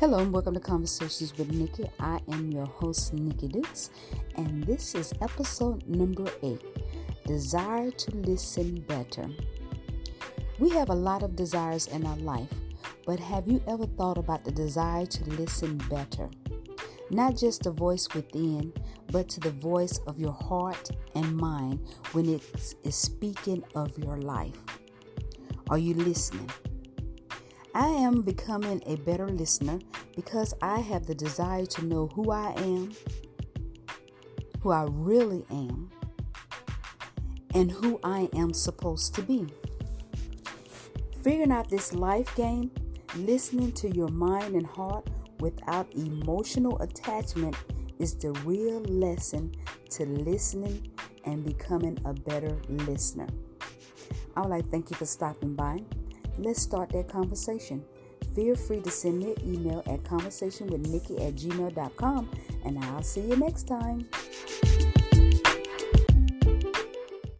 Hello and welcome to Conversations with Nikki. I am your host, Nikki Dukes, and this is episode number eight Desire to Listen Better. We have a lot of desires in our life, but have you ever thought about the desire to listen better? Not just the voice within, but to the voice of your heart and mind when it is speaking of your life. Are you listening? I am becoming a better listener because I have the desire to know who I am, who I really am, and who I am supposed to be. Figuring out this life game, listening to your mind and heart without emotional attachment is the real lesson to listening and becoming a better listener. I would like to thank you for stopping by. Let's start that conversation. Feel free to send me an email at conversationwithnikki at gmail.com and I'll see you next time.